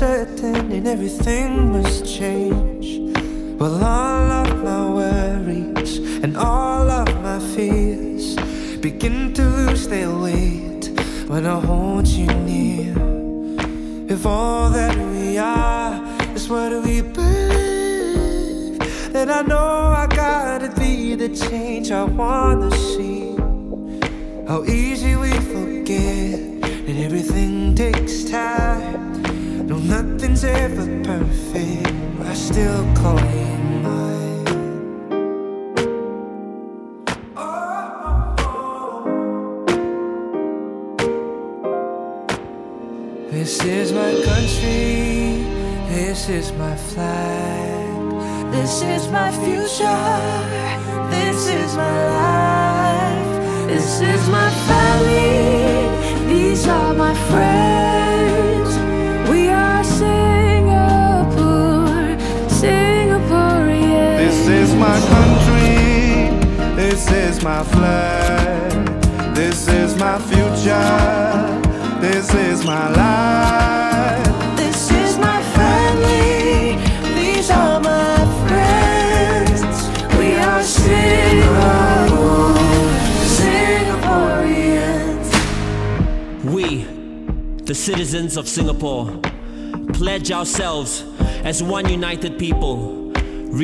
uncertain and everything must change? Well, all of my worries and all of my fears begin to lose their weight when I hold you near. If all that we are is what we believe, then I know I gotta be the change I wanna see. How easy we forget that everything takes time. No, nothing's ever perfect. I still call you mine. This is my country, this is my flag, this is my future, this is my life, this is my family, these are my friends. My flag, this is my future, this is my life. This is my family, these are my friends. We are Singapore, Singaporeans. We, the citizens of Singapore, pledge ourselves as one united people,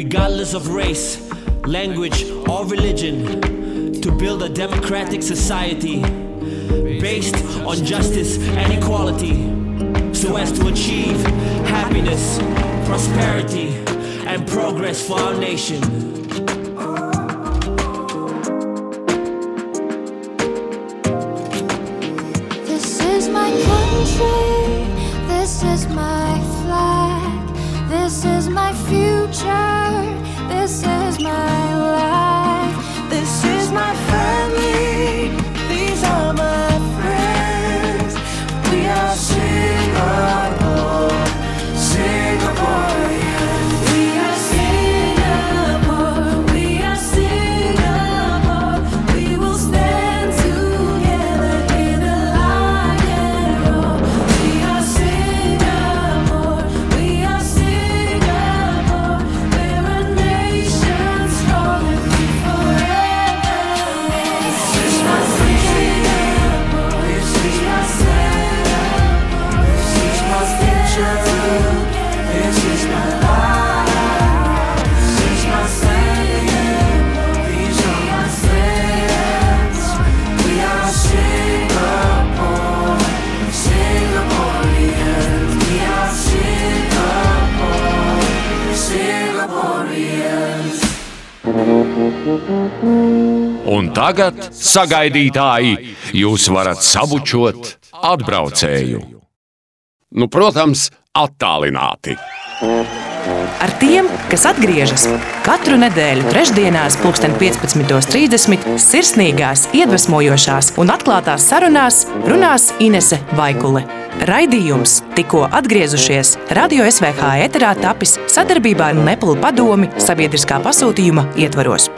regardless of race, language, or religion, to build a democratic society based on justice and equality, so as to achieve happiness, prosperity, and progress for our nation. Tagad, sagaidītāji, jūs varat sabučot atbraucēju. Nu, protams, attālināti. Ar tiem, kas atgriežas katru nedēļu, trešdienās, pulksten 15.30. sirsnīgās, iedvesmojošās un atklātās sarunās runās Inese Vaikule. Raidījums tikko atgriezušies Radio SVH ēterā tapis sadarbībā ar Neplu padomi sabiedriskā pasūtījuma ietvaros.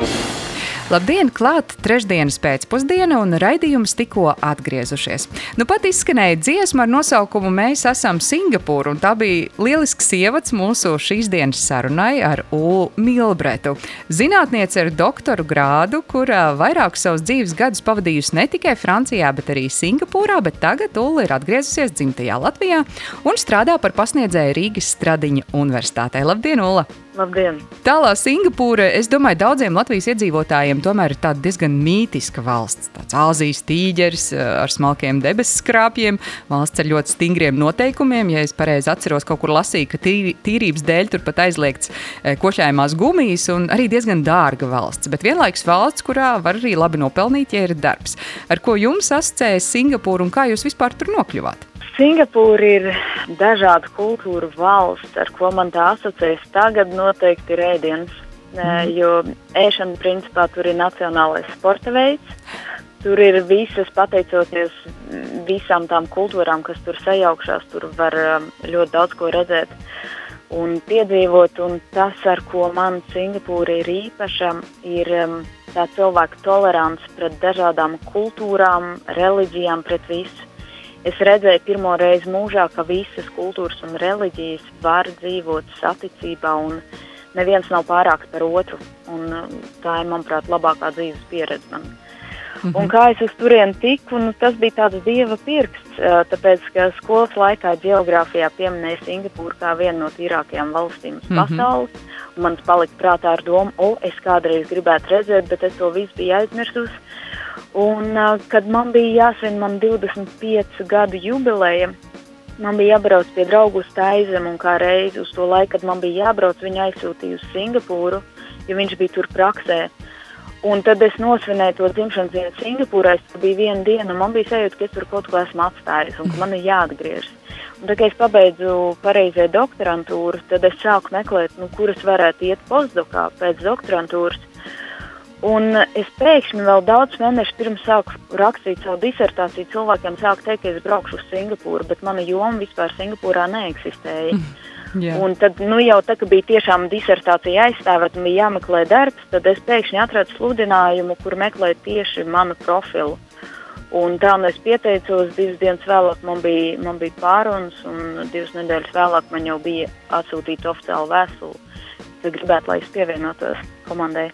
Labdien, klāt trešdienas pēcpusdiena un raidījums tikko atgriezušies. Nu pat izskanēja dziesma ar nosaukumu Mēs esam Singapūra, un tā bija lielisks ievads mūsu šīs dienas sarunai ar Ulu Milbretu. Zinātniece ar doktoru grādu, kura vairākus savus dzīves gadus pavadījusi ne tikai Francijā, bet arī Singapūrā, bet tagad Ulu ir atgriezusies dzimtajā Latvijā un strādā par pasniedzēju Rīgas Stradiņa universitātē. Labdien, Ula! Labdien! Tālā Singapūra, es domāju, daudziem Latvijas iedzīvotājiem tomēr ir tāda diezgan mītiska valsts. Tāds Āzijas tīģeris eh, ar smalkiem debesu skrāpjiem, valsts ar ļoti stingriem noteikumiem. Ja es pareizi atceros, kaut kur lasīju, ka tīri, tīrības dēļ tur pat aizliegts eh, košējumās gumijas un arī diezgan dārga valsts. Bet vienlaikus valsts, kurā var arī labi nopelnīt, ja ir darbs. Ar ko jums asociējas Singapūra un kā jūs vispār tur nokļuvāt? Singapūra ir dažādu kultūru valsts, ar ko man tā asociējas. Tagad noteikti ir ēdienas, mm. jo ēšana principā tur ir nacionālais sporta veids. Tur ir visas, pateicoties visām tām kultūrām, kas tur sajaukšās, tur var ļoti daudz ko redzēt un piedzīvot. Un tas, ar ko man Singapūra ir īpaša, ir tā cilvēka tolerance pret dažādām kultūrām, reliģijām, pret visu. Es redzēju pirmo reizi mūžā, ka visas kultūras un reliģijas var dzīvot saticībā un neviens nav pārāks par otru. Un, tā ir, manuprāt, labākā dzīves pieredze man. Mm -hmm. Un kā es uz turieni tiku, nu, tas bija tāds dieva pirksts, tāpēc, ka skolas laikā geogrāfijā pieminēja Singapūru kā vienu no tīrākajām valstīm mm -hmm. pasaules. Man palika prātā ar domu, o, es kādreiz gribētu redzēt, bet es to visu biju aizmirsusi. Un, kad man bija jāsvin man 25 gadu jubileja, man bija jābrauc pie draugu uz Taizem, un kā reizi uz to laiku, kad man bija jābrauc, viņa aizsūtīja uz Singapūru, jo viņš bija tur praksē. Un tad es nosvinēju to dzimšanas dienu Singapūrā. Tas bija viena diena, un man bija sajūta, ka es tur kaut ko esmu atstājis un ka man ir jāatgriežas. Un, tad, kad es pabeidzu pareizē doktorantūru, tad es sāku meklēt, nu, kuras varētu iet postdokā pēc doktorantūras. Un es pēkšņi vēl daudz mēnešu pirms sāku rakstīt savu disertāciju, cilvēkiem sāku teikt, ka es braukšu uz Singapūru, bet mana joma vispār Singapūrā neeksistēja. Yeah. Un tad, nu, jau tā, ka bija tiešām disertācija aizstāvēta un bija jāmeklē darbs, tad es pēkšņi atradu sludinājumu, kur meklēt tieši manu profilu. Un tā nu es pieteicos, divas dienas vēlāk man bija, man bija pārunas, un divas nedēļas vēlāk man jau bija atsūtīta oficiāla vēstule. Es gribētu, lai es pievienotos komandai.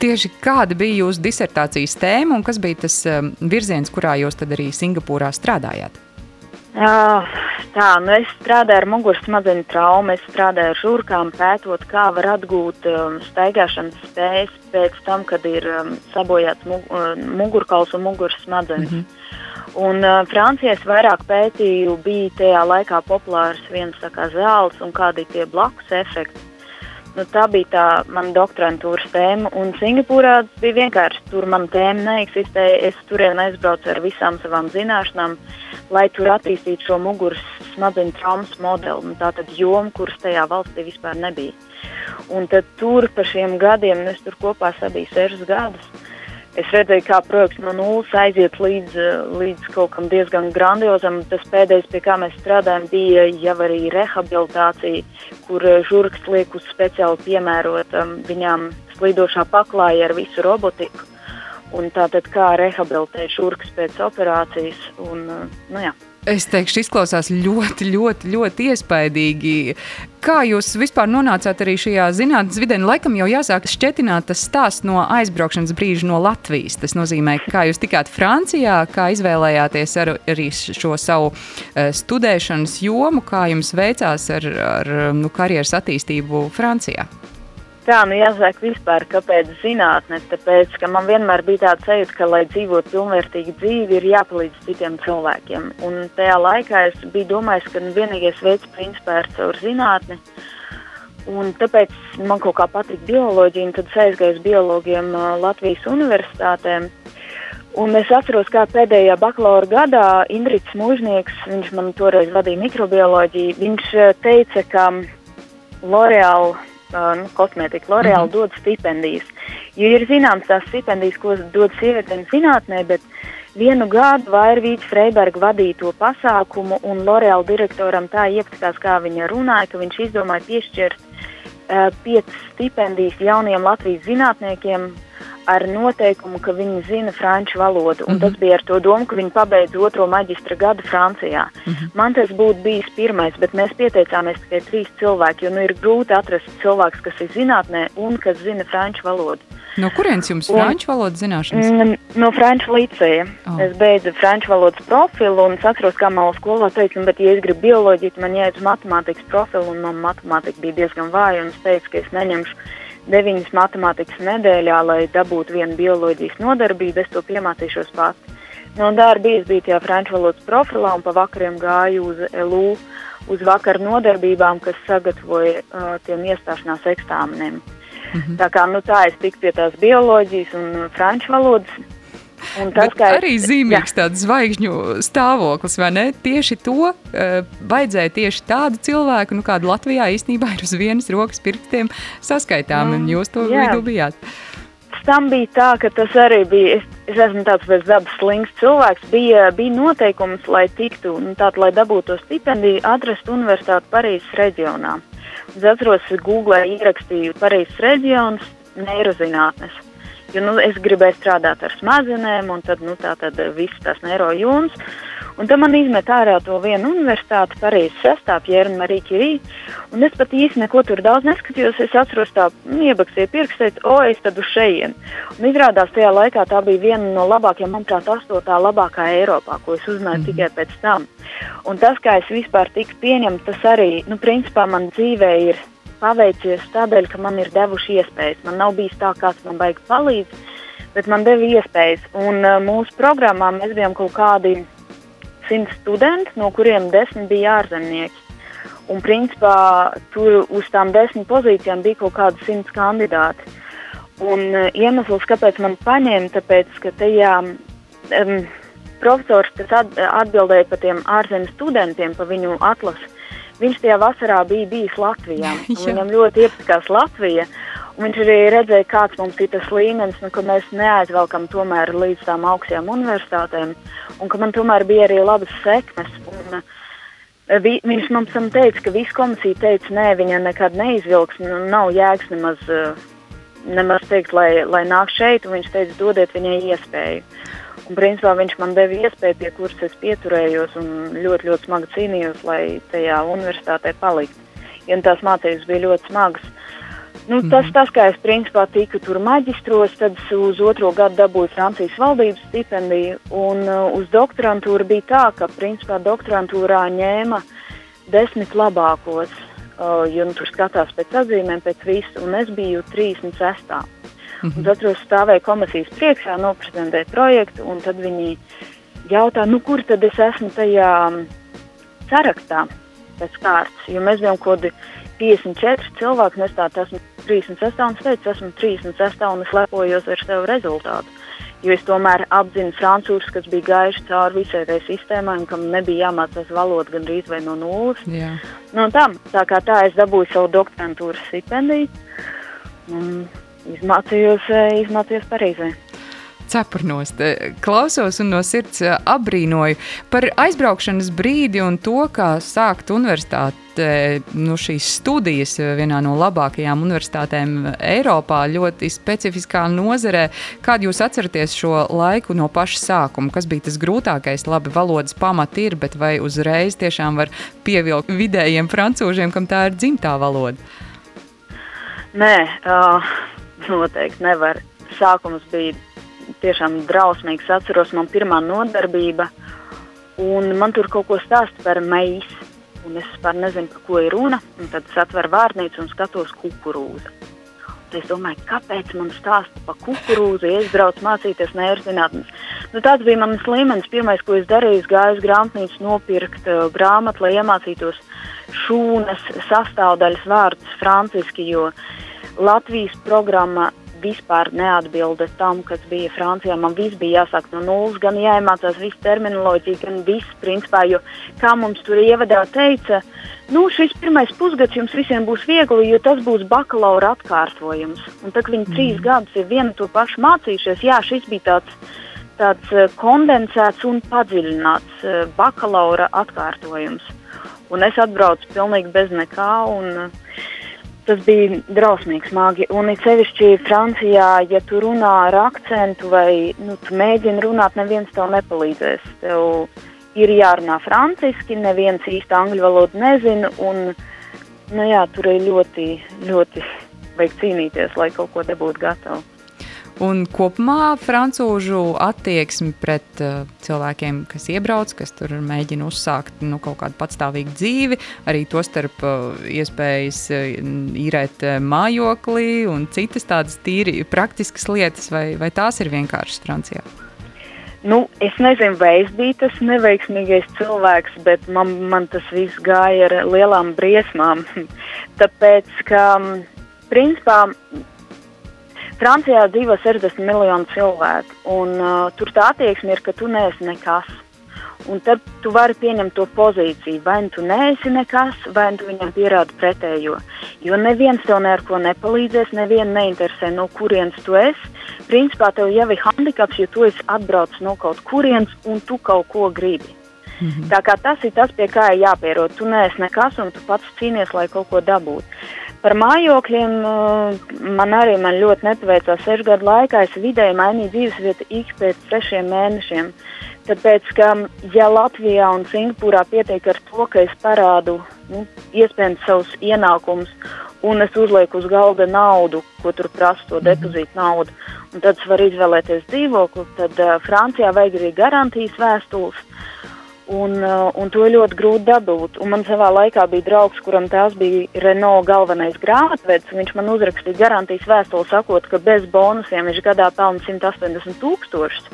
Tieši kāda bija jūsu disertācijas tēma un kas bija tas um, virziens, kurā jūs tad arī Singapūrā strādājāt? Uh, tā, nu es strādāju ar muguras smadzeņu traumu, es strādāju ar žurkām, pētot, kā var atgūt um, staigāšanas spējas pēc tam, kad ir um, sabojāts mug uh, mugurkauls un muguras smadzenes. Mm -hmm. Un uh, Francijā es vairāk pētīju, bija tajā laikā populārs viens kā zāles un kādi tie blakus efekti. Nu, tā bija tā mana doktorantūras tēma. Un Singapūrā bija vienkārši tur mana tēma neeksistēja. Es turien aizbraucu ar visām savām zināšanām, lai tur attīstītu šo muguras smadzeņu traumas modeli. Tā tad joma, kuras tajā valstī vispār nebija. Un tad tur pa šiem gadiem, nu, es tur kopā sabiju sešus gadus es redzēju, kā projekts no nulles aiziet līdz, līdz kaut kam diezgan grandiozam. Tas pēdējais, pie kā mēs strādājam, bija jau arī rehabilitācija, kur eh, žurks liek uz speciāli piemērotam viņām slīdošā paklāja ar visu robotiku. Un tātad kā rehabilitēt žurks pēc operācijas. Un, eh, nu, jā. Es teikšu, izklausās ļoti, ļoti, ļoti iespaidīgi. Kā jūs vispār nonācāt arī šajā zinātnīs vidē? Laikam jau jāsāk šķetināt tas stāsts no aizbraukšanas brīža no Latvijas. Tas nozīmē, kā jūs tikāt Francijā, kā izvēlējāties ar, arī šo savu uh, studēšanas jomu, kā jums veicās ar, ar nu, karjeras attīstību Francijā. Tā, nu jāsaka vispār, kāpēc zinātne, tāpēc, ka man vienmēr bija tāds sajūta, ka, lai dzīvotu pilnvērtīgu dzīvi, ir jāpalīdz citiem cilvēkiem. Un tajā laikā es biju domājis, ka nu, vienīgais veids, principā, ir caur zinātni. Un tāpēc man kaut kā patīk bioloģija, un tad es aizgāju uz biologiem Latvijas universitātē. Un es atceros, kā pēdējā bakalaura gadā Indričs Mūžnieks, viņš man toreiz vadīja mikrobioloģiju, viņš teica, ka L'Oreal nu, kosmētika. L'Oreal mm -hmm. dod stipendijas. Jo ir zināms tās stipendijas, ko dod sievietēm zinātnē, bet vienu gadu Vairvīts Freiberga vadīja to pasākumu, un L'Oreal direktoram tā iepatās, kā viņa runāja, ka viņš izdomāja piešķirt uh, piecas stipendijas jauniem Latvijas zinātniekiem ar noteikumu, ka viņi zina franču valodu. Mm -hmm. Tas bija ar to domu, ka viņi pabeidz otro maģistra gadu Francijā. Mm -hmm. Man tas būtu bijis pirmais, bet mēs pieteicāmies tikai trīs cilvēki, jo nu, ir grūti atrast cilvēku, kas ir zinātnē un kas zina franču valodu. No kurienes jums ir franču valodas zināšanas? Mm, no franču līceja. Oh. Es beidzu franču valodas profilu un atceros, kā man skolā teica, bet, ja es gribu bioloģiju, tad man jāiet uz matemātikas profilu, un man matemātika bija diezgan vāja, un es teicu, ka es neņemšu deviņas matemātikas nedēļā, lai dabūtu vienu bioloģijas nodarbību, es to piemācīšos pats. No darba biju tajā franču valodas profilā un pa vakariem gāju uz LU, uz vakaru nodarbībām, kas sagatavoja uh, tiem iestāšanās eksāmeniem. Mm -hmm. Tā kā nu, tā es tiku pie tās bioloģijas un franču valodas Tas, kā arī zīmīgs tāds zvaigžņu stāvoklis, vai ne? Tieši to uh, vajadzēja tieši tādu cilvēku, nu, kādu Latvijā īstenībā ir uz vienas rokas pirkstiem saskaitām, mm, un jūs to jā. vidū bijāt. Tam bija tā, ka tas arī bija. Es, es esmu tāds pēc dabas slings cilvēks. Bija, bija noteikums, lai tiktu, nu, tātad, lai dabūtu stipendiju, atrast universitāti Parīzes reģionā. Es atceros, Google ierakstīju Parīzes reģionus, neirozinātnes. Jo nu, es gribēju strādāt ar smadzenēm, un tad, nu, tā tad viss tās neirojūnas. Un tad man izmet ārā to vienu universitāti, Parīzes sastāvā, Pjēra Marija Kirī. Un es pat īsti neko tur daudz neskatījos. Es atceros, tā nu, iebakstīju pirkstu, teicu, o, es tad uz šejienu. Un izrādās, tajā laikā tā bija viena no labākajām, manuprāt, astotā labākā Eiropā, ko es uzzināju mm -hmm. tikai pēc tam. Un tas, kā es vispār tiku pieņemta, tas arī, nu, principā man dzīvē ir paveicies tādēļ, ka man ir devuši iespējas. Man nav bijis tā, kāds man baigi palīdz, bet man deva iespējas. Un uh, mūsu programmā mēs bijām kaut kādi simt studenti, no kuriem desmit bija ārzemnieki. Un, principā, tur uz tām desmit pozīcijām bija kaut kādi simts kandidāti. Un uh, iemesls, kāpēc man paņēma, tāpēc, ka tajā um, profesors, kas at, atbildēja par tiem ārzemju studentiem, par viņu atlasu, viņš tajā vasarā bija bijis Latvijā. Viņam ļoti iepatikās Latvija. Viņš arī redzēja, kāds mums ir tas līmenis, nu, ka mēs neaizvelkam tomēr līdz tām augstajām universitātēm, un ka man tomēr bija arī labas sekmes. Un, uh, vi, viņš mums teica, ka visa komisija teica, nē, viņa nekad neizvilks, nu, nav jēgas nemaz, uh, nemaz teikt, lai, lai nāk šeit, un viņš teica, dodiet viņai iespēju. Un, principā, viņš man deva iespēju, pie kuras es pieturējos un ļoti, ļoti smagi cīnījos, lai tajā universitātē paliktu. Ja tās mācības bija ļoti smagas, Nu, tas, mhm. tas, kā es principā tiku tur maģistros, tad uz otro gadu dabūju Francijas valdības stipendiju. Un uh, uz doktorantūru bija tā, ka principā doktorantūrā ņēma desmit labākos, uh, jo nu, tur skatās pēc atzīmēm, pēc visu, un es biju 36. Un tad es stāvēju komisijas priekšā, noprezentēju projektu, un tad viņi jautā, nu, kur tad es esmu tajā um, sarakstā pēc kārtas, jo mēs bijām kaut kādi 54 cilvēki, un es tādu esmu 36. un es teicu, esmu 36. un es lepojos ar savu rezultātu. Jo es tomēr apzinu francūžus, kas bija gājuši cauri visai tai sistēmai un kam nebija jāmācās valoda gandrīz vai no nulles. Jā. Nu, tā, tā kā tā es dabūju savu doktorantūras stipendiju un izmācījos, eh, izmācījos Parīzē cepurnos. Klausos un no sirds eh, apbrīnoju par aizbraukšanas brīdi un to, kā sākt universitāti. Nu, šīs studijas vienā no labākajām universitātēm Eiropā, ļoti specifiskā nozarē. Kādu jūs atceraties šo laiku no paša sākuma? Kas bija tas grūtākais? Labi, valodas pamati ir, bet vai uzreiz tiešām var pievilkt vidējiem francūžiem, kam tā ir dzimtā valoda? Nē, uh, noteikti nevar. Sākums bija tiešām drausmīgs. Atceros, man pirmā nodarbība, un man tur kaut ko stāsta par maisu. Un es vispār nezinu, par ko ir runa. Tad es atveru vārnīcu un skatos kukurūzu. Un es domāju, kāpēc man stāsta par kukurūzu, ja es braucu mācīties neirzinātnes. Nu, tāds bija mans līmenis. Pirmais, ko es darīju, gāju uz grāmatnīcu nopirkt uh, grāmatu, lai iemācītos šūnas sastāvdaļas vārdus franciski, jo Latvijas programma vispār neatbilda tam, kas bija Francijā. Man viss bija jāsāk no nulles, gan jāiemācās visu terminoloģiju, gan viss principā, jo kā mums tur ievadā teica, nu, šis pirmais pusgads jums visiem būs viegli, jo tas būs bakalaura atkārtojums. Un tad viņi trīs mm. gadus ir vienu to pašu mācījušies, jā, šis bija tāds, tāds eh, kondensēts un padziļināts eh, bakalaura atkārtojums. Un es atbraucu pilnīgi bez nekā. Un, uh, tas bija drausmīgi smagi. Un it sevišķi Francijā, ja tu runā ar akcentu vai nu, tu mēģini runāt, neviens tev nepalīdzēs. Tev ir jārunā franciski, neviens īsti angļu valodu nezina. Un, nu, jā, tur ir ļoti, ļoti vajag cīnīties, lai kaut ko dabūtu gatavu. Un kopumā frančūžu attieksme pret uh, cilvēkiem, kas iebrauc, kas tur mēģina uzsākt nu, kaut kādu patstāvīgu dzīvi, arī to starp uh, iespējas uh, īrēt uh, mājokli un citas tādas tīri praktiskas lietas, vai, vai tās ir vienkāršas Francijā? Nu, es nezinu, vai es biju tas neveiksmīgais cilvēks, bet man, man tas viss gāja ar lielām briesmām. Tāpēc, ka, principā, Francijā dzīvo 60 miljoni cilvēku, un uh, tur tā attieksme ir, ka tu neesi nekas. Un tad tu vari pieņemt to pozīciju, vai nu tu neesi nekas, vai nu viņam pierādi pretējo. Jo neviens tev neko nepalīdzēs, nevienu neinteresē, no kurienes tu esi. Principā tev jau ir handikaps, jo tu esi atbraucis no kaut kurienes un tu kaut ko gribi. Mm -hmm. Tā kā tas ir tas, pie kā ir jāpierod. Tu neesi nekas un tu pats cīnies, lai kaut ko dabūtu. Par mājokļiem man arī man ļoti nepaveicās. Sešu gadu laikā es vidēji mainīju dzīvesvietu ik pēc sešiem mēnešiem. Tāpēc, ka ja Latvijā un Singapūrā pietiek ar to, ka es parādu nu, iespējams savus ienākumus un es uzlieku uz galda naudu, ko tur prasa to depozītu naudu, un tad es varu izvēlēties dzīvokli, tad uh, Francijā vajag arī garantijas vēstules. Uh, un to ir ļoti grūti dabūt. Un man savā laikā bija draugs, kuram tās bija Renault galvenais grāmatvedis. Viņš man uzrakstīja garantijas vēstuli, sakot, ka bez bonusiem viņš gadā pelna 180 tūkstošus.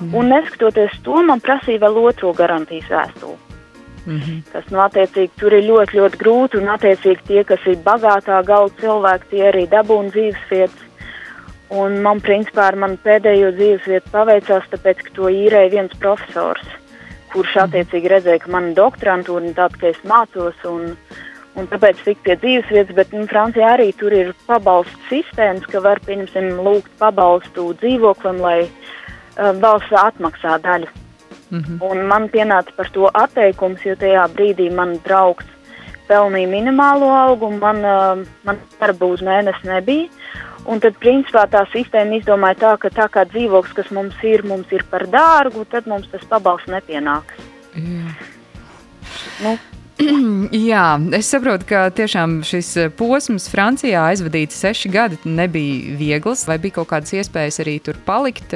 Mm. Un neskatoties to, man prasīja vēl otro garantijas vēstuli. Mm -hmm. Kas, nu, attiecīgi, tur ir ļoti, ļoti grūti, un, attiecīgi, tie, kas ir bagātā galda cilvēki, tie arī dabūna dzīvesvietas. Un man, principā, ar manu pēdējo dzīvesvietu paveicās, tāpēc, ka to īrēja viens profesors kurš attiecīgi redzēja, ka mana doktorantūra ir tāda, ka es mācos un, un tāpēc tik pie dzīves vietas, bet nu, Francijā arī tur ir pabalstu sistēmas, ka var, pieņemsim, lūgt pabalstu dzīvoklim, lai uh, valsts atmaksā daļu. Mm -hmm. Un man pienāca par to atteikums, jo tajā brīdī man draugs pelnīja minimālo algu, man, uh, man darba uz mēnesi nebija. Un tad, principā, tā sistēma izdomāja tā, ka tā kā dzīvoklis, kas mums ir, mums ir par dārgu, tad mums tas pabalsts nepienāks. Jā. Nu. Jā, es saprotu, ka tiešām šis posms Francijā aizvadīts seši gadi nebija viegls. Vai bija kaut kādas iespējas arī tur palikt,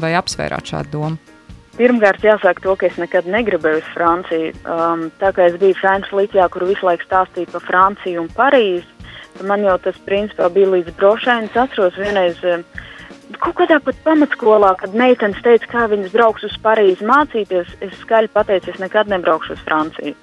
vai apsvērāt šādu domu? Pirmkārt, jāsaka to, ka es nekad negribēju uz Franciju. Um, tā kā es biju Frančijas līnijā, kur visu laiku stāstīja par Franciju un Parīzi, Man jau tas principā bija līdz brošai. Es atceros vienreiz eh, kaut kādā pat pamatskolā, kad meitenes teica, kā viņas brauks uz Parīzi mācīties. Es skaļi pateicu, es nekad nebraukšu uz Franciju.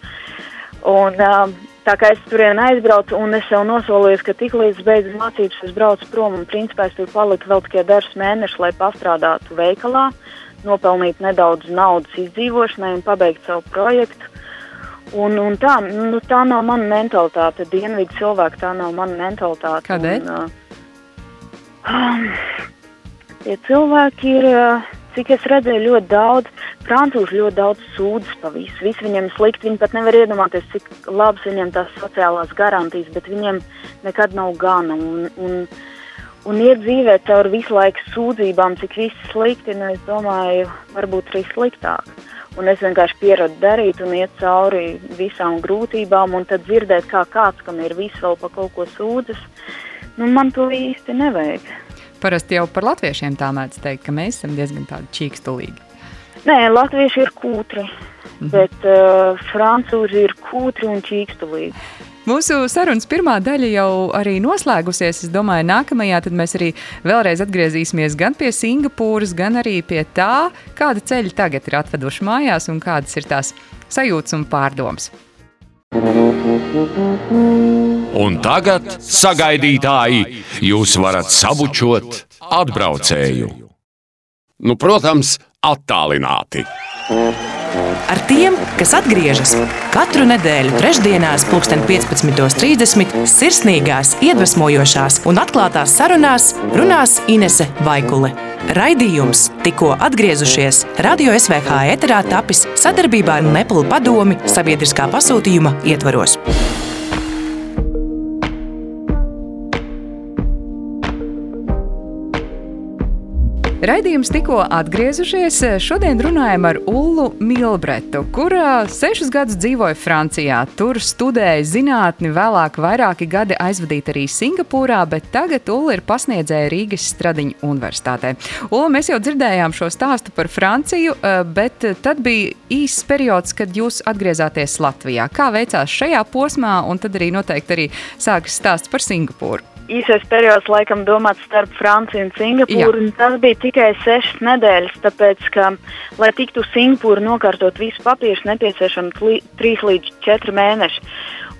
Un, uh, tā kā es turien aizbraucu, un es jau nosolījos, ka tiklīdz beidzu mācības, es braucu prom. Un, principā, es tur paliku vēl tikai dažus mēnešus, lai pastrādātu veikalā, nopelnītu nedaudz naudas izdzīvošanai un pabeigtu savu projektu. Un, un tā, nu, tā nav mana mentalitāte. Dienvidu cilvēki tā nav mana mentalitāte. Kādēļ? Un, uh, tie cilvēki ir, uh, cik es redzēju, ļoti daudz. Francūži ļoti daudz sūdzas par visu. Visu viņiem slikti. Viņi pat nevar iedomāties, cik labas viņiem tās sociālās garantijas, bet viņiem nekad nav gana. Un, un, un iet dzīvē caur visu laiku sūdzībām, cik viss slikti, nu, es domāju, varbūt arī sliktāk. Un es vienkārši pieradu darīt un iet cauri visām grūtībām, un tad dzirdēt, kā kāds, kam ir viss vēl par kaut ko sūdzas, nu, man to īsti nevajag. Parasti jau par latviešiem tā mēdz teikt, ka mēs esam diezgan tādi čīkstulīgi. Nē, latvieši ir kūtri, -hmm. bet uh, francūži ir kūtri un čīkstulīgi. Mūsu sarunas pirmā daļa jau arī noslēgusies. Es domāju, nākamajā mēs arī vēlreiz atgriezīsimies gan pie Singapūras, gan arī pie tā, kāda ceļa tagad ir atveduši mājās un kādas ir tās sajūtas un pārdomas. Un tagad, sagaidītāji, jūs varat sabučot atbraucēju. Nu, protams, attālināti. Ar tiem, kas atgriežas katru nedēļu, trešdienās, 15.30. sirsnīgās, iedvesmojošās un atklātās sarunās runās Inese Vaikule. Raidījums tikko atgriezušies Radio SVH eterā tapis sadarbībā ar Neplu padomi sabiedriskā pasūtījuma ietvaros. Raidījums tikko atgriezušies. Šodien runājam ar Ulu Milbretu, kura sešus gadus dzīvoja Francijā. Tur studēja zinātni, vēlāk vairāki gadi aizvadīta arī Singapūrā, bet tagad Ulu ir pasniedzēja Rīgas Stradiņu universitātē. Ulu, mēs jau dzirdējām šo stāstu par Franciju, eh, bet tad bija īsts periods, kad jūs atgriezāties Latvijā. Kā veicās šajā posmā, un tad arī noteikti arī sākas stāsts par Singapūru īsais periods, laikam, domāts starp Franciju un Singapūru. Un tas bija tikai sešas nedēļas, tāpēc, ka, lai tiktu Singapūru nokārtot visu papīru, nepieciešams trīs līdz četri mēneši.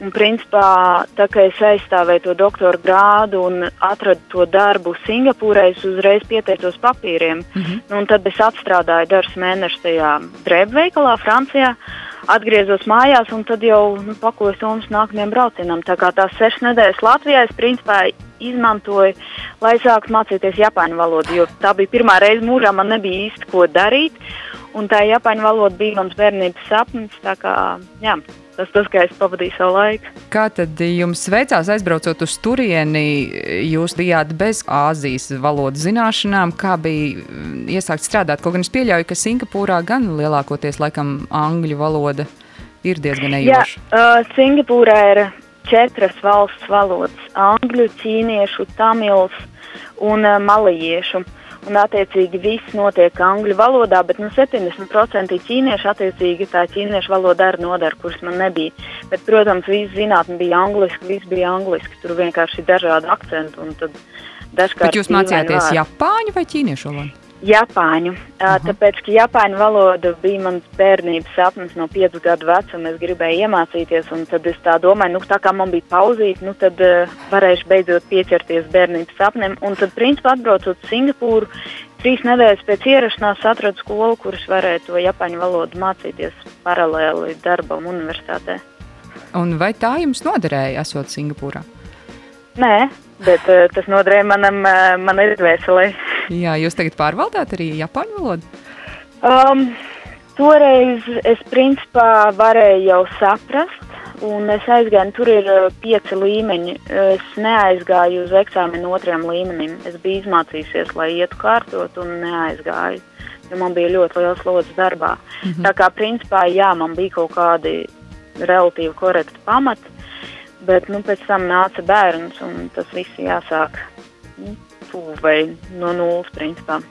Un, principā, tā kā es aizstāvēju to doktora grādu un atradu to darbu Singapūrā, es uzreiz pieteicos papīriem. Mm -hmm. nu, tad es atstrādāju dažus mēnešus tajā drēbju veikalā Francijā atgriezos mājās un tad jau nu, pakoju somas nākamajam braucienam. Tā kā tās sešas nedēļas Latvijā es principā izmantoju, lai sāktu mācīties japāņu valodu, jo tā bija pirmā reize mūžā, man nebija īsti ko darīt. Un tā japāņu valoda bija mans bērnības sapnis. Kā, jā, tas, tas, kā es pavadīju savu laiku. Kā tad jums veicās aizbraucot uz turieni? Jūs bijāt bez Āzijas valodas zināšanām, kā bija mm, iesākt strādāt. Kaut gan es pieļauju, ka Singapūrā gan lielākoties laikam angļu valoda ir diezgan ejoša. Jā, uh, Singapūrā ir četras valsts valodas - angļu, ķīniešu, tamils un uh, malajiešu. Uh, un attiecīgi viss notiek angļu valodā, bet nu, 70% ķīniešu attiecīgi tā ķīniešu valoda arī nodara, kuras man nebija. Bet, protams, viss zinātne bija angliski, viss bija angliski, tur vienkārši ir dažādi akcenti. Bet jūs mācījāties japāņu vai ķīniešu valodu? Japāņu. Uh, tāpēc, ka Japāņu valoda bija mans bērnības sapnis no 5 gadu vecuma. Es gribēju iemācīties, un tad es tā domāju, nu, tā kā man bija pauzīt, nu, tad uh, varēšu beidzot pieķerties bērnības sapnim. Un tad, principā, atbraucot uz Singapūru, trīs nedēļas pēc ierašanās atradu skolu, kuras varēja to Japāņu valodu mācīties paralēli darbam universitātē. Un vai tā jums noderēja, esot Singapūrā? Nē, bet uh, tas noderēja manam, uh, manai dvēselē. Jā, jūs tagad pārvaldāt arī japāņu valodu? Um, toreiz es principā varēju jau saprast, un es aizgāju, tur ir uh, pieci līmeņi. Es neaizgāju uz eksāmenu otrajam līmenim. Es biju izmācījusies, lai ietu kārtot, un neaizgāju, jo man bija ļoti liels slodzes darbā. Mm -hmm. Tā kā principā, jā, man bija kaut kādi relatīvi korekti pamati, bet nu, pēc tam nāca bērns, un tas viss jāsāk nu, tuvu vai no nulles principā.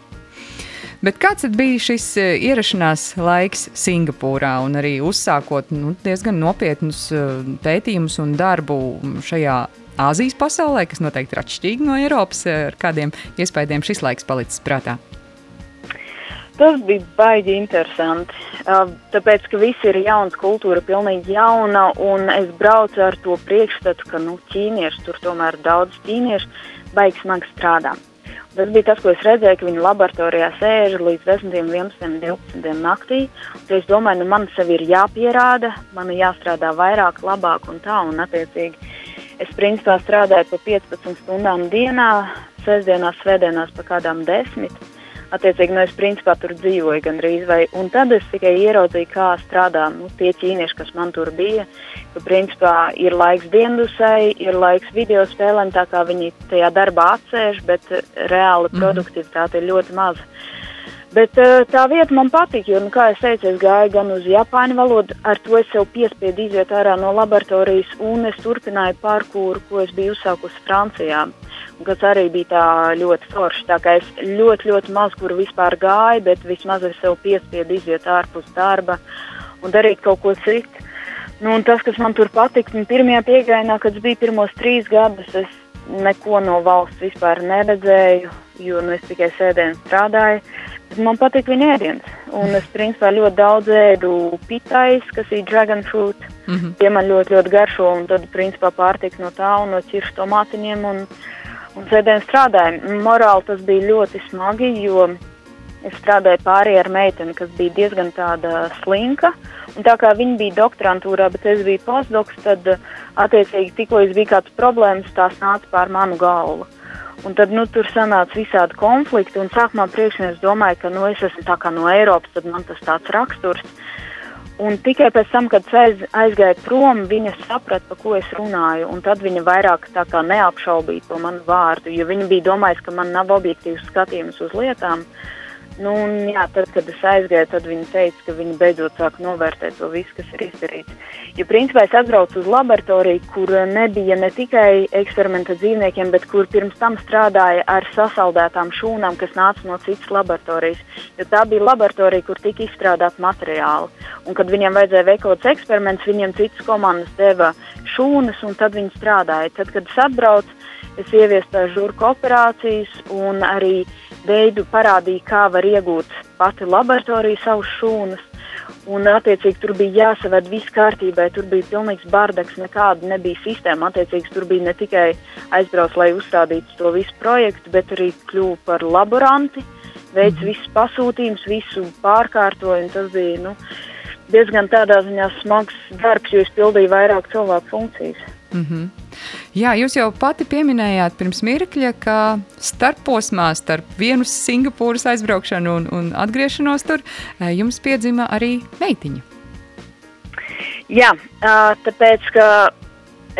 Bet kāds bija šis e, ierašanās laiks Singapūrā un arī uzsākot nu, diezgan nopietnus e, pētījumus un darbu šajā Āzijas pasaulē, kas noteikti ir atšķirīga no Eiropas, e, ar kādiem iespējām šis laiks palicis prātā? Tas bija baigi interesanti. Tāpēc, ka viss ir jauns, kultūra pilnīgi jauna, un es braucu ar to priekšstatu, ka nu, ķīnieši tur tomēr daudz ķīniešu baigi smagi strādā. Tas bija tas, ko es redzēju, ka viņi laboratorijā sēž līdz 10, 11, 12 naktī. Es domāju, nu, man sev ir jāpierāda, man ir jāstrādā vairāk, labāk un tā. Un, attiecīgi, es principā strādāju pa 15 stundām dienā, sestdienās, svētdienās pa kādām desmit. Attiecīgi, nu, es principā tur dzīvoju gandrīz. Vai, un tad es tikai ieraudzīju, kā strādā nu, tie ķīnieši, kas man tur bija. Ka, principā, ir laiks dienasai, ir laiks video spēlēm, tā kā viņi tajā darbā atsēž, bet reāli mm. produktivitāte ir ļoti maza. Bet uh, tā vieta man patīk, jo, nu, kā jau teicu, es gāju gan uz japāņu valodu, ar to es sev piespiedu iziet ārā no laboratorijas, un es turpināju parkūru, ko es biju uzsākusi Francijā kas arī bija tā ļoti forši. Tā kā es ļoti, ļoti maz kur vispār gāju, bet vismaz es sev piespiedu iziet ārpus darba un darīt kaut ko citu. Nu, tas, kas man tur patika, nu, pirmajā piegājienā, kad es biju pirmos trīs gadus, es neko no valsts vispār neredzēju, jo nu, es tikai sēdēju un strādāju. Man patīk viņa ēdienas. Un es principā ļoti daudz ēdu pitais, kas ir dragon fruit. Mm -hmm. Tie man ļoti, ļoti garšo. Un tad principā pārtika no tā un no ķiršu tomātiņiem. Un, un sēdēm strādāju. Morāli tas bija ļoti smagi, jo es strādāju pārī ar meiteni, kas bija diezgan tāda slinka. Un tā kā viņa bija doktorantūrā, bet es biju postdoks, tad attiecīgi tikko bija kāds problēmas, tās nāca pār manu galvu. Un tad nu, tur sanāca visādi konflikti. Sākumā priekšnieks domāja, ka nu, es esmu no Eiropas, tad man tas tāds raksturs. Un tikai pēc tam, kad ceļš aizgāja prom, viņa saprata, par ko es runāju. Tad viņa vairāk neapšaubīja to manu vārdu, jo viņa bija domājusi, ka man nav objektīvs skatījums uz lietām. Nu, un, jā, tad, kad es aizgāju, tad viņa teica, ka viņa beidzot sāk novērtēt to visu, kas ir izdarīts. Jo, principā, es atbraucu uz laboratoriju, kur nebija ne tikai eksperimenta dzīvniekiem, bet kur pirms tam strādāja ar sasaldētām šūnām, kas nāca no citas laboratorijas. Jo tā bija laboratorija, kur tika izstrādāti materiāli. Un, kad viņiem vajadzēja veikt kaut kāds eksperiments, viņiem citas komandas deva šūnas, un tad viņi strādāja. Tad, kad es atbraucu, es ieviesu žurku operācijas un arī veidu parādīju, kā var iegūt pati laboratorija savus šūnas. Un, attiecīgi, tur bija jāsaved viss kārtībā, tur bija pilnīgs bardaks, nekāda nebija sistēma. Attiecīgi, tur bija ne tikai aizbraukt, lai uzstādītu to visu projektu, bet arī kļuvu par laboranti, veids mm. visus pasūtījumus, visu pārkārtojumu. Tas bija nu, diezgan tādā ziņā smags darbs, jo es pildīju vairāk cilvēku funkcijas. Mm -hmm. Jā, jūs jau pati pieminējāt pirms mirkļa, ka starposmā starp vienu Singapūras aizbraukšanu un, un atgriešanos tur eh, jums piedzima arī meitiņa. Jā, tāpēc, ka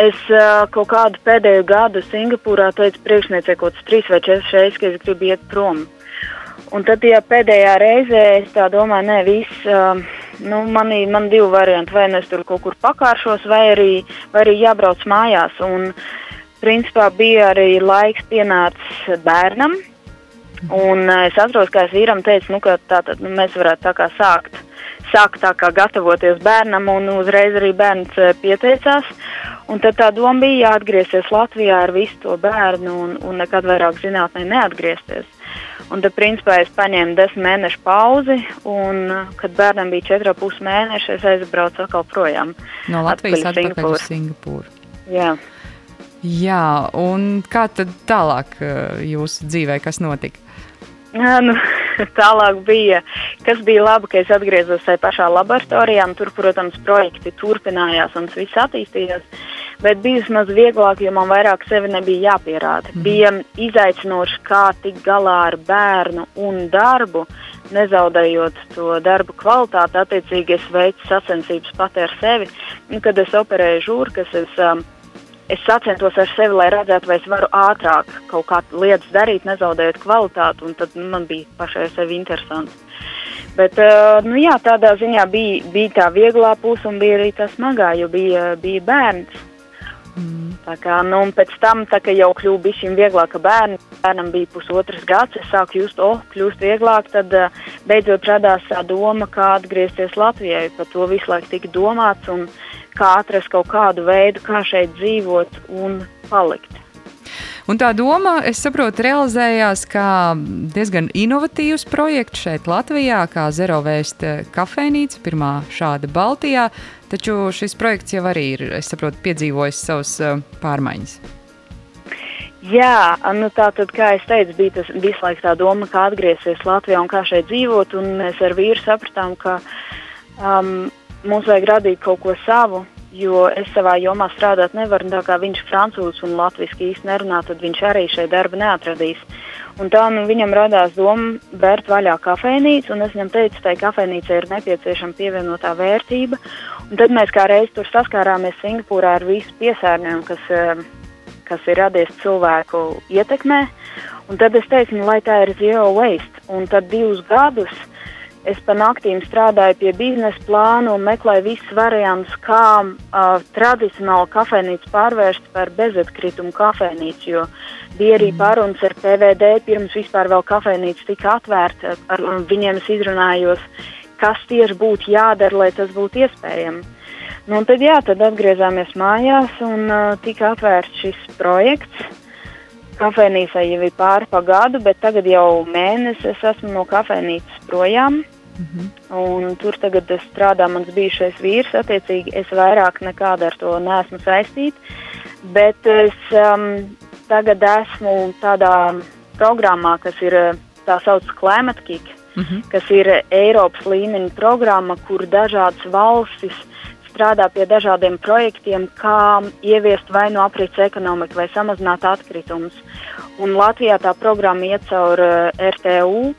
es kaut kādu pēdējo gadu Singapūrā teicu priekšniecei kaut kāds trīs vai četras reizes, ka es gribu iet prom. Un tad, ja pēdējā reizē es tā domāju, nē, viss, uh, nu, man ir man divi varianti. Vai nu es tur kaut kur pakāršos, vai arī, vai arī jābrauc mājās. Un, principā, bija arī laiks pienācis bērnam. Un uh, es atceros, ka es vīram teicu, nu, ka tā, tad, nu, mēs varētu tā kā sākt, sākt tā kā gatavoties bērnam, un uzreiz arī bērns uh, pieteicās. Un tad tā doma bija jāatgriezties Latvijā ar visu to bērnu un, un nekad vairāk zinātnē neatgriezties. Un tad, principā, es paņēmu desmit mēnešu pauzi, un, kad bērnam bija četri pus mēneši, es aizbraucu atkal projām. No Latvijas atpakaļ uz Singapūru. Jā. Jā, un kā tad tālāk uh, jūsu dzīvē, kas notika? Jā, nu, tālāk bija, kas bija labi, ka es atgriezos tajā pašā laboratorijā. Tur, protams, projekti turpinājās un viss attīstījās. Bet bija vismaz vieglāk, jo man vairāk sevi nebija jāpierāda. Mm. Bija izaicinoši, kā tikt galā ar bērnu un darbu, nezaudējot to darbu kvalitāti. Attiecīgi, es veicu sacensības pati ar sevi. Un, kad es operēju žurkas, es, um, es sacentos ar sevi, lai redzētu, vai es varu ātrāk kaut kādas lietas darīt, nezaudējot kvalitāti. Tad nu, man bija pašai sevi interesanti. Bet, uh, nu, jā, tādā ziņā bija, bija tā vieglā puse un bija arī tā smagā, jo bija, bija bērns. Mm. Tā kā, nu, pēc tam, tā, kad jau kļuva bišķiņ vieglāk, ka bērni, bērnam bija pusotras gads, es sāku just, oh, kļūst vieglāk, tad uh, beidzot radās tā doma, kā atgriezties Latvijai. Par to visu laiku tika domāts un kā atrast kaut kādu veidu, kā šeit dzīvot un palikt. Un tā doma, es saprotu, realizējās kā diezgan inovatīvs projekts šeit Latvijā, kā Zero Waste kafejnīca, pirmā šāda Baltijā. Taču šis projekts jau arī ir, es saprotu, piedzīvojis savas uh, pārmaiņas. Jā, nu tā tad, kā es teicu, bija tas visu laiku tā doma, kā atgriezties Latvijā un kā šeit dzīvot. Mēs ar vīru sapratām, ka um, mums vajag radīt kaut ko savu, jo es savā jomā strādāt nevaru. Tā kā viņš francūzs un latviešu īsti nerunā, tad viņš arī šeit darba neatradīs. Un tā nu, viņam radās doma vērt vaļā kafejnīcu, un es viņam teicu, ka tai kafejnīcai ir nepieciešama pievienotā vērtība. Un tad mēs kā reiz tur saskārāmies Singapūrā ar visu piesārņojumu, kas, eh, kas ir radies cilvēku ietekmē. Un tad es teicu, nu, lai tā ir zero waste. Un tad divus gadus Es pa naktīm strādāju pie biznesa plāna un meklēju visus variantus, kā uh, tradicionāli kafejnīcu pārvērst par bezatkritumu kafejnīcu. Jo bija arī pārunas ar PVD, pirms vispār vēl kafejnīca tika atvērta. Ar viņiem es izrunājos, kas tieši būtu jādara, lai tas būtu iespējams. Nu, tad, jā, tad atgriezāmies mājās un uh, tika atvērts šis projekts. Kafejnīcai jau ir pāri pa gadu, bet tagad jau mēnesi es esmu no kafejnīcas projām. -hmm. Un tur tagad strādā mans bijušais vīrs. Attiecīgi, es vairāk nekādā ar to neesmu saistīta. Bet es um, tagad esmu tādā programmā, kas ir tā saucamā Climate Kick, mm -hmm. kas ir Eiropas līmeņa programma, kur dažādas valstis strādā pie dažādiem projektiem, kā ieviest vai no aprits ekonomiku vai samazināt atkritumus. Un Latvijā tā programma iet caur uh, RTU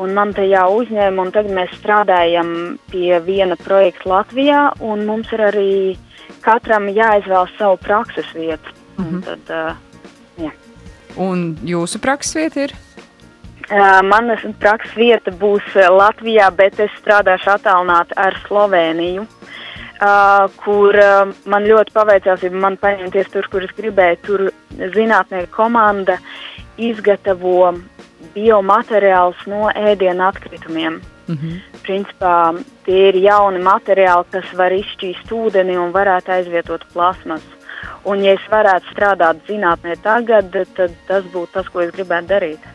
un man te jāuzņem, un tagad mēs strādājam pie viena projekta Latvijā, un mums ir arī katram jāizvēlas savu prakses vietu. Mm -hmm. tad, uh, jā. un jūsu prakses vieta ir? Uh, Manas prakses vieta būs Latvijā, bet es strādāšu attālināti ar Sloveniju. Uh, kur uh, man ļoti paveicās, ja man paņemties tur, kur es gribēju. Tur zinātnieku komanda izgatavo biomateriāls no ēdienu atkritumiem. Mm -hmm. Principā tie ir jauni materiāli, kas var izšķīst ūdeni un varētu aizvietot plasmasu. Un, ja es varētu strādāt zinātnē tagad, tad tas būtu tas, ko es gribētu darīt.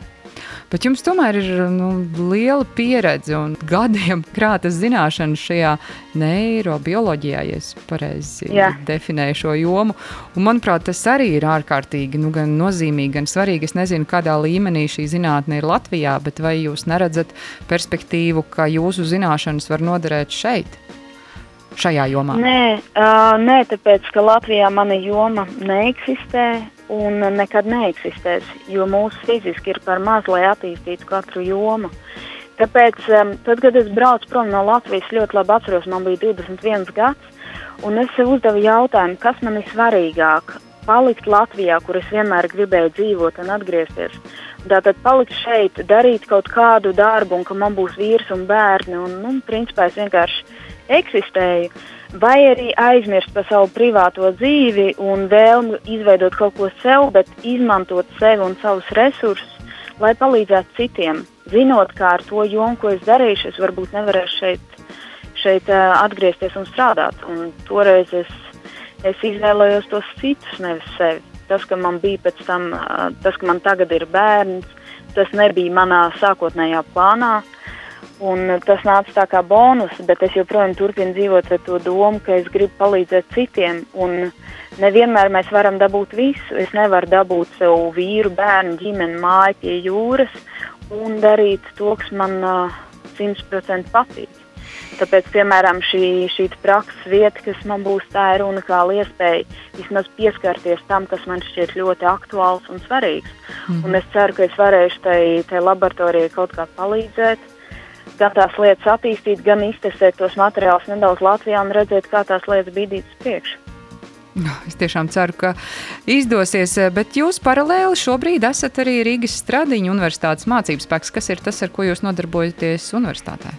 Bet jums tomēr ir nu, liela pieredze un gadiem krātas zināšanas šajā neirobioloģijā, ja es pareizi Jā. definēju šo jomu. Un, manuprāt, tas arī ir ārkārtīgi nu, gan nozīmīgi, gan svarīgi. Es nezinu, kādā līmenī šī zinātne ir Latvijā, bet vai jūs neredzat perspektīvu, ka jūsu zināšanas var noderēt šeit? šajā jomā? Nē, uh, nē, tāpēc ka Latvijā mana joma neeksistē un nekad neeksistēs, jo mūsu fiziski ir par maz, lai attīstītu katru jomu. Tāpēc, um, tad, kad es braucu prom no Latvijas, ļoti labi atceros, man bija 21 gads. Un es sev uzdevu jautājumu, kas man ir svarīgāk - palikt Latvijā, kur es vienmēr gribēju dzīvot un atgriezties. Tātad palikt šeit, darīt kaut kādu darbu, un ka man būs vīrs un bērni, un, nu, principā es vienkārši eksistēju. Vai arī aizmirst par savu privāto dzīvi un vēlmi izveidot kaut ko sev, bet izmantot sevi un savus resursus, lai palīdzētu citiem. Zinot, kā ar to jomu, ko es darīšu, es varbūt nevarēšu šeit, šeit uh, atgriezties un strādāt. Un toreiz es, es izvēlējos tos citus, nevis sevi. Tas, ka man bija pēc tam, uh, tas, ka man tagad ir bērns, tas nebija manā sākotnējā plānā. Un tas nāca tā kā bonus, bet es joprojām turpinu dzīvot ar to domu, ka es gribu palīdzēt citiem. Un nevienmēr mēs varam dabūt visu. Es nevaru dabūt sev vīru, bērnu, ģimeni, māju pie jūras un darīt to, kas man uh, patīk. Tāpēc, piemēram, šī, šī prakses vieta, kas man būs, tā ir unikāla iespēja vismaz pieskarties tam, kas man šķiet ļoti aktuāls un svarīgs. Mm. Un es ceru, ka es varēšu tai, tai laboratorijai kaut kā palīdzēt gan tās lietas attīstīt, gan iztestēt tos materiālus nedaudz Latvijā un redzēt, kā tās lietas bīdīt uz priekšu. Nu, es tiešām ceru, ka izdosies, bet jūs paralēli šobrīd esat arī Rīgas Stradiņa universitātes mācības spēks. Kas ir tas, ar ko jūs nodarbojaties universitātē?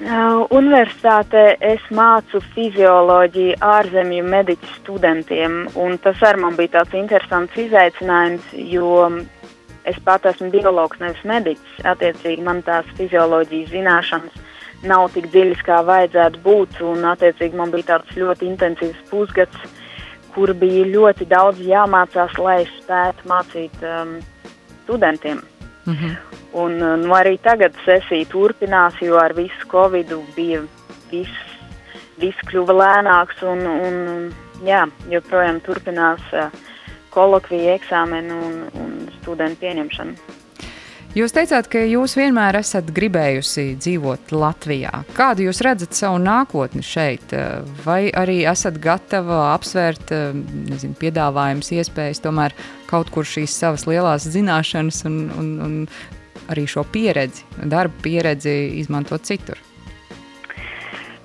Universitātē es mācu fizioloģiju ārzemju mediķu studentiem, un tas arī man bija tāds interesants izaicinājums, jo es pat esmu biologs, nevis mediķis. Attiecīgi, man tās fizioloģijas zināšanas nav tik dziļas, kā vajadzētu būt. Un, attiecīgi, man bija tāds ļoti intensīvs pusgads, kur bija ļoti daudz jāmācās, lai spētu mācīt um, studentiem. Mm -hmm. Un, nu, arī tagad sesija turpinās, jo ar visu covidu bija viss, viss kļuva lēnāks un, un jā, joprojām turpinās uh, kolokviju eksāmenu un, un studentu pieņemšanu. Jūs teicāt, ka jūs vienmēr esat gribējusi dzīvot Latvijā. Kādu jūs redzat savu nākotni šeit? Vai arī esat gatava apsvērt nezinu, piedāvājumus, iespējas, tomēr kaut kur šīs savas lielās zināšanas un, un, un arī šo pieredzi, darba pieredzi izmantot citur?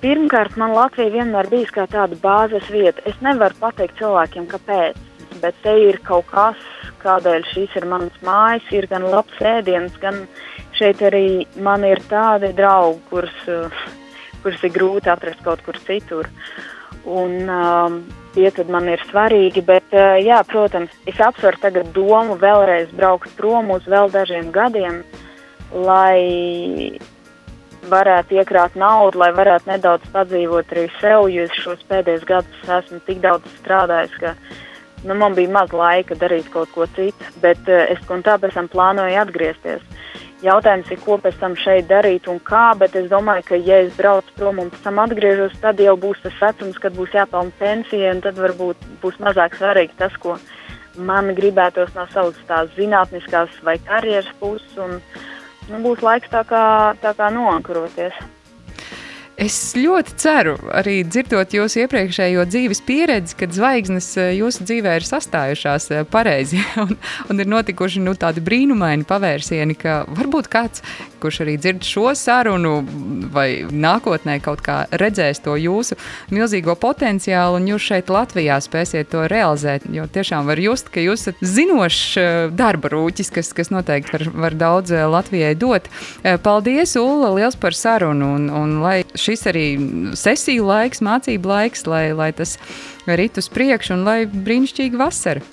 Pirmkārt, man Latvija vienmēr bijis kā tāda bāzes vieta. Es nevaru pateikt cilvēkiem, kāpēc bet te ir kaut kas, kādēļ šīs ir manas mājas, ir gan labs ēdiens, gan šeit arī man ir tādi draugi, kurus, kurus ir grūti atrast kaut kur citur. Un, um, tie man ir svarīgi, bet, uh, jā, protams, es apsveru tagad domu vēlreiz braukt prom uz vēl dažiem gadiem, lai varētu iekrāt naudu, lai varētu nedaudz padzīvot arī sev, jo es šos pēdējos gadus esmu tik daudz strādājis, ka uh, nu, man bija maz laika darīt kaut ko citu, bet uh, es un tā pēc tam plānoju atgriezties. Jautājums ir, ko pēc tam šeit darīt un kā, bet es domāju, ka, ja es braucu prom un pēc tam atgriežos, tad jau būs tas vecums, kad būs jāpelna pensija, un tad varbūt būs mazāk svarīgi tas, ko man gribētos no savas tās zinātniskās vai karjeras puses, un nu, būs laiks tā kā, tā kā noankuroties. Es ļoti ceru, arī dzirdot jūsu iepriekšējo dzīves pieredzi, kad zvaigznes eh, jūsu dzīvē ir sastājušās eh, pareizi un, un ir notikuši nu, tādi brīnumaini pavērsieni, ka varbūt kāds, kurš arī dzird šo sarunu vai nākotnē kaut kā redzēs to jūsu milzīgo potenciālu un jūs šeit Latvijā spēsiet to realizēt, jo tiešām var just, ka jūs esat zinošs eh, darba rūķis, kas, kas noteikti var, var daudz Latvijai dot. Paldies, Ulla, liels par sarunu un, un šis arī sesiju laiks, mācību laiks, lai, lai tas rit uz priekšu un lai brīnišķīgi vasara.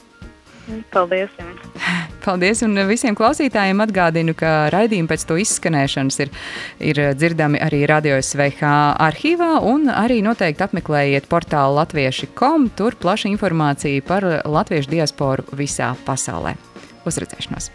Paldies! Jums. Paldies! Un visiem klausītājiem atgādinu, ka raidījumi pēc to izskanēšanas ir, ir dzirdami arī Radio SVH arhīvā, arī noteikti apmeklējiet portālu latvieši.com. Tur plaša informācija par latviešu diasporu visā pasaulē. Uz redzēšanos!